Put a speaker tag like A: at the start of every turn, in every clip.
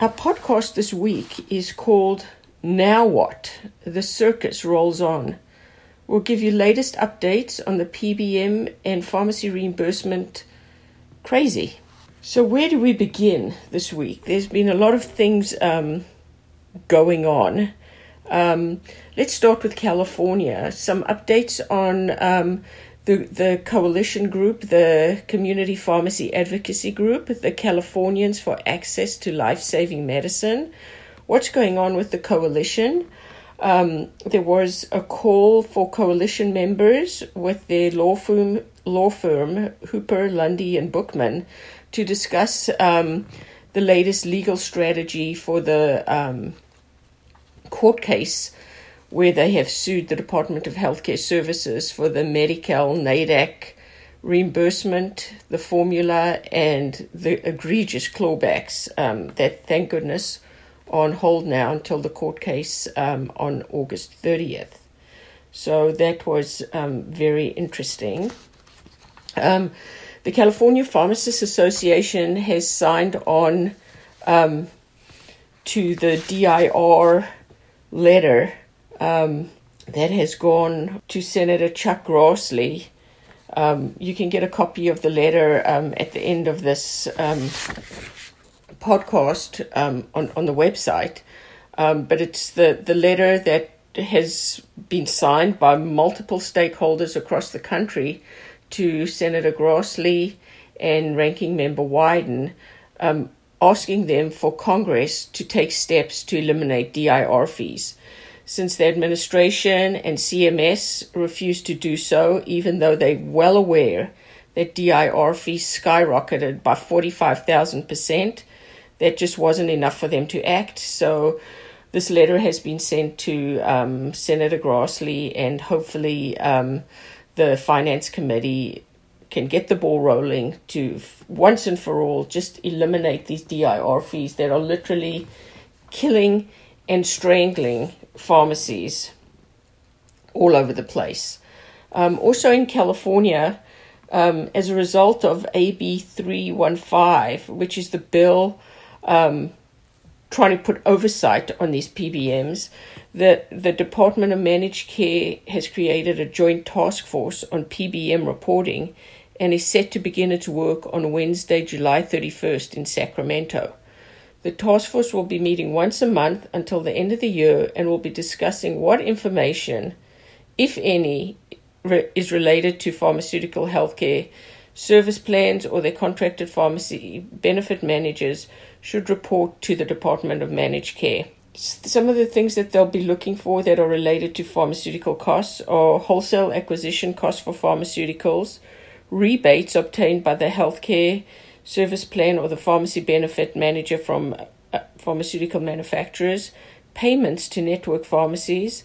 A: Our podcast this week is called Now What? The Circus Rolls On. We'll give you latest updates on the PBM and pharmacy reimbursement crazy. So, where do we begin this week? There's been a lot of things um, going on. Um, let's start with California. Some updates on um, the, the coalition group, the Community Pharmacy Advocacy Group, the Californians for Access to Life Saving Medicine. What's going on with the coalition? Um, there was a call for coalition members with their law firm, law firm Hooper, Lundy, and Bookman to discuss um, the latest legal strategy for the um, court case where they have sued the Department of Healthcare Services for the Medi-Cal NADAC reimbursement, the formula, and the egregious clawbacks um, that, thank goodness, are on hold now until the court case um, on August 30th. So that was um, very interesting. Um, the California Pharmacists Association has signed on um, to the DIR letter um, that has gone to Senator Chuck Grassley. Um, you can get a copy of the letter um, at the end of this um, podcast um, on, on the website. Um, but it's the, the letter that has been signed by multiple stakeholders across the country to Senator Grassley and Ranking Member Wyden, asking them for Congress to take steps to eliminate DIR fees since the administration and CMS refused to do so, even though they're well aware that DIR fees skyrocketed by 45,000%. That just wasn't enough for them to act. So this letter has been sent to um, Senator Grassley, and hopefully um, the Finance Committee can get the ball rolling to once and for all just eliminate these DIR fees that are literally killing and strangling pharmacies all over the place. Um, also in California, um, as a result of AB 315, which is the bill um, trying to put oversight on these PBMs, the, the Department of Managed Care has created a joint task force on PBM reporting and is set to begin its work on Wednesday, July 31st in Sacramento. The task force will be meeting once a month until the end of the year and will be discussing what information, if any, re- is related to pharmaceutical healthcare service plans or their contracted pharmacy benefit managers should report to the Department of Managed Care. Some of the things that they'll be looking for that are related to pharmaceutical costs are wholesale acquisition costs for pharmaceuticals, rebates obtained by the healthcare service plan or the pharmacy benefit manager from uh, pharmaceutical manufacturers, payments to network pharmacies,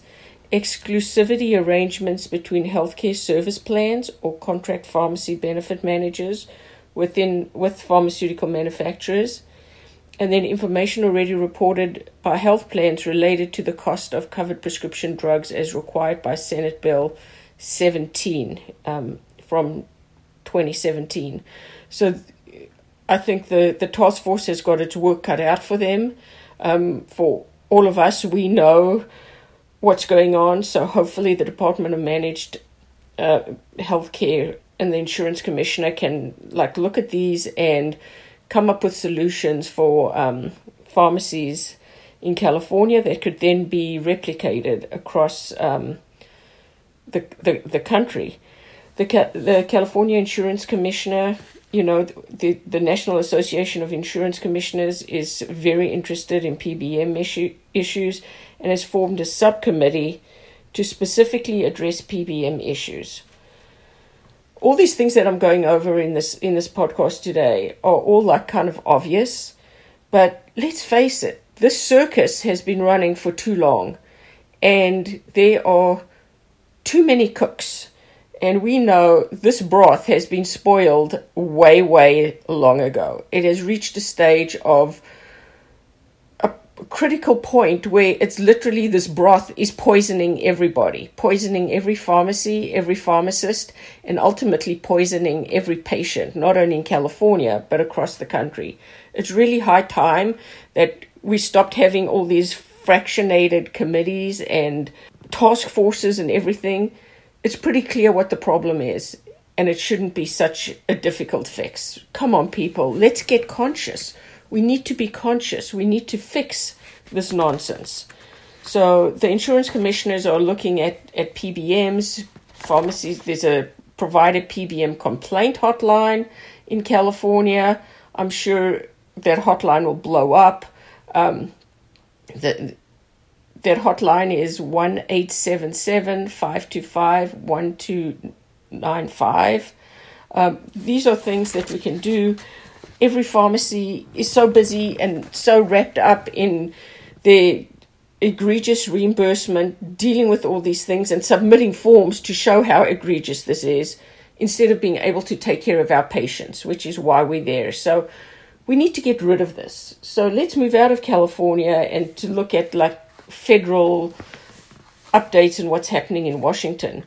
A: exclusivity arrangements between healthcare service plans or contract pharmacy benefit managers within with pharmaceutical manufacturers, and then information already reported by health plans related to the cost of covered prescription drugs as required by Senate Bill 17 um, from 2017. So I think the, the task force has got its work cut out for them. Um, for all of us, we know what's going on, so hopefully the Department of Managed uh, Healthcare and the Insurance Commissioner can like look at these and come up with solutions for um, pharmacies in California that could then be replicated across um, the, the the country. The the California Insurance Commissioner you know, the, the National Association of Insurance Commissioners is very interested in PBM issue, issues and has formed a subcommittee to specifically address PBM issues. All these things that I'm going over in this in this podcast today are all like kind of obvious, But let's face it, this circus has been running for too long, and there are too many cooks. And we know this broth has been spoiled way, way long ago. It has reached a stage of a critical point where it's literally this broth is poisoning everybody, poisoning every pharmacy, every pharmacist, and ultimately poisoning every patient, not only in California, but across the country. It's really high time that we stopped having all these fractionated committees and task forces and everything. It's pretty clear what the problem is, and it shouldn't be such a difficult fix. Come on, people, let's get conscious we need to be conscious. We need to fix this nonsense. So the insurance commissioners are looking at, at PBMs, pharmacies. There's a provided PBM complaint hotline in California. I'm sure that hotline will blow up. Um, that that hotline is one eight seven seven five two five one two nine five. Um, these are things that we can do every pharmacy is so busy and so wrapped up in their egregious reimbursement, dealing with all these things and submitting forms to show how egregious this is, instead of being able to take care of our patients, which is why we're there. So we need to get rid of this. So let's move out of California and to look at like federal updates and what's happening in Washington.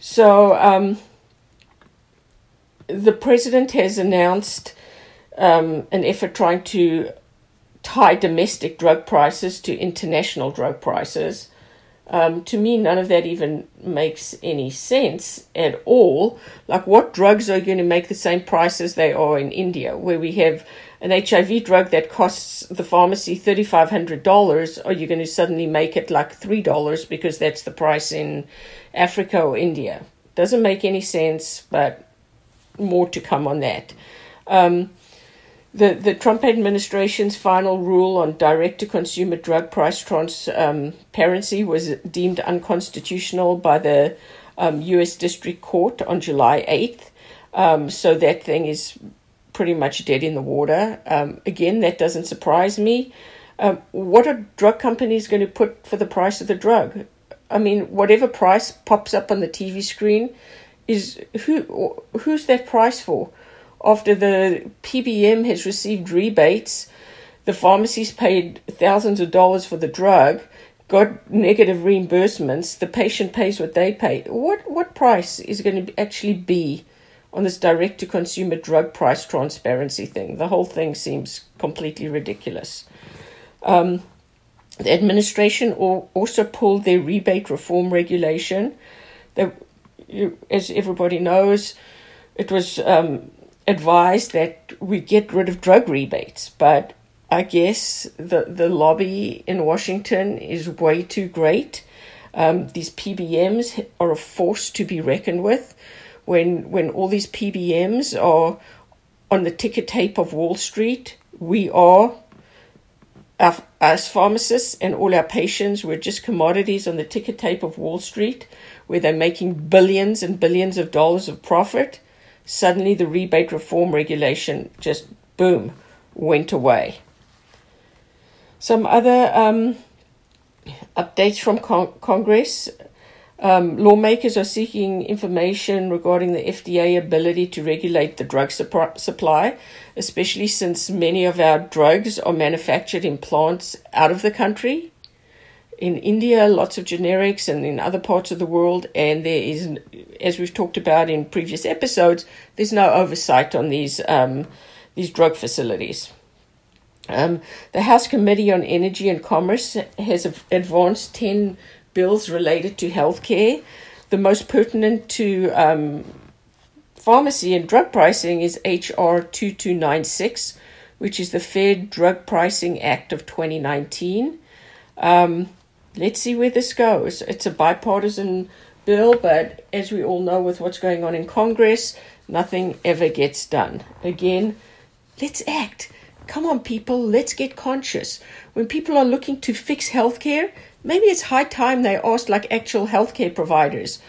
A: So um, the president has announced um, an effort trying to tie domestic drug prices to international drug prices. Um, to me, none of that even makes any sense at all. Like, what drugs are going to make the same price as they are in India, where we have an HIV drug that costs the pharmacy $3,500? Are you going to suddenly make it like $3 because that's the price in Africa or India? Doesn't make any sense, but more to come on that. Um, the, the Trump administration's final rule on direct to consumer drug price transparency was deemed unconstitutional by the um, U.S. District Court on July 8th. Um, so that thing is pretty much dead in the water. Um, again, that doesn't surprise me. Um, what are drug companies going to put for the price of the drug? I mean, whatever price pops up on the TV screen is who who's that price for? after the PBM has received rebates, the pharmacies paid thousands of dollars for the drug, got negative reimbursements, the patient pays what they pay. What what price is going to actually be on this direct to consumer drug price transparency thing? The whole thing seems completely ridiculous. Um, the administration also pulled their rebate reform regulation. That, as everybody knows, it was um, advised that we get rid of drug rebates, but I guess the, the lobby in Washington is way too great. Um, these PBMs are a force to be reckoned with. When when all these PBMs are on the ticker tape of Wall Street, we are as pharmacists and all our patients, we're just commodities on the ticker tape of Wall Street, where they're making billions and billions of dollars of profit suddenly the rebate reform regulation just boom went away. Some other um, updates from con- Congress. Um, lawmakers are seeking information regarding the FDA ability to regulate the drug supply, especially since many of our drugs are manufactured in plants out of the country in India, lots of generics, and in other parts of the world. And there is, as we've talked about in previous episodes, there's no oversight on these um, these drug facilities. Um, the House Committee on Energy and Commerce has advanced ten bills related to healthcare. The most pertinent to um, pharmacy and drug pricing is HR 2296, which is the Fair Drug Pricing Act of 2019. Um, let's see where this goes. It's a bipartisan bill, but as we all know, with what's going on in Congress, nothing ever gets done. Again, let's act. Come on, people, let's get conscious. When people are looking to fix healthcare, maybe it's high time they ask like actual healthcare providers,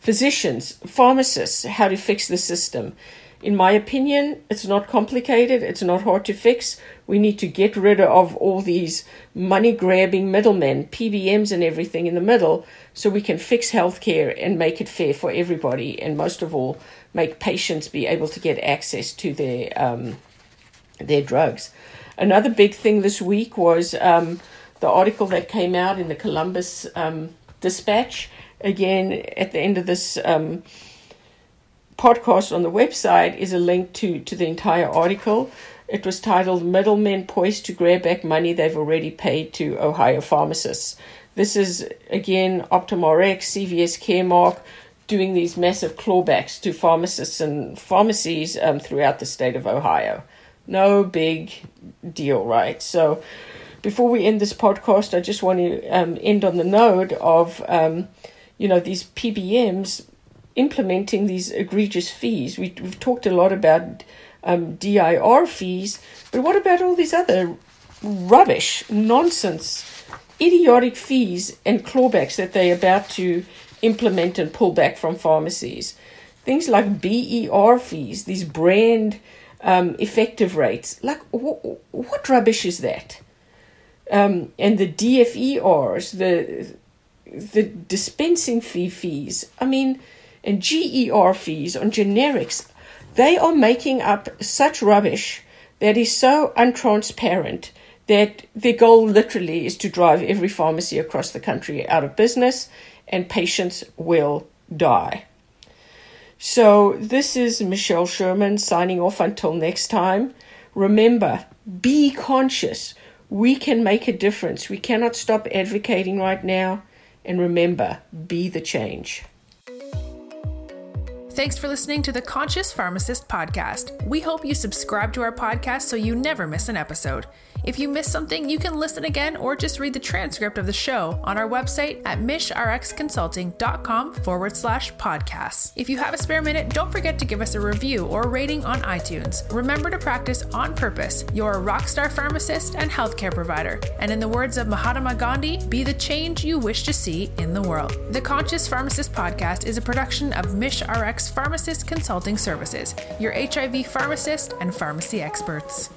A: physicians, pharmacists, how to fix the system. in my opinion, it's not complicated, it's not hard to fix. We need to get rid of all these money grabbing middlemen, PBMs, and everything in the middle so we can fix healthcare and make it fair for everybody, and most of all, make patients be able to get access to their, um, their drugs. Another big thing this week was um, the article that came out in the Columbus um, Dispatch. Again, at the end of this um, podcast on the website is a link to, to the entire article. It was titled Middlemen Poised to Grab Back Money They've Already Paid to Ohio Pharmacists. This is, again, OptumRx, CVS Caremark, doing these massive clawbacks to pharmacists and pharmacies um, throughout the state of Ohio. No big deal, right? So, before we end this podcast, I just want to um, end on the note of, um, you know, these PBMs implementing these egregious fees. We, have talked a lot about um, DIR fees, but what about all these other rubbish, nonsense, idiotic fees and clawbacks that they're about to implement and pull back from pharmacies? Things like BER fees, these brand um, effective rates. Like, wh- what rubbish is that? Um, and the DFERs, the the dispensing fee fees. I mean, and GER fees on generics, they are making up such rubbish that is so untransparent that their goal literally is to drive every pharmacy across the country out of business and patients will die. So, this is Michelle Sherman signing off until next time. Remember, be conscious. We can make a difference. We cannot stop advocating right now. And remember, be the change.
B: Thanks for listening to the Conscious Pharmacist podcast. We hope you subscribe to our podcast so you never miss an episode. If you missed something, you can listen again or just read the transcript of the show on our website at mishrxconsulting.com forward slash podcasts. If you have a spare minute, don't forget to give us a review or rating on iTunes. Remember to practice on purpose. You're a rockstar pharmacist and healthcare provider. And in the words of Mahatma Gandhi, be the change you wish to see in the world. The Conscious Pharmacist podcast is a production of MishRx Pharmacist Consulting Services, your HIV pharmacist and pharmacy experts.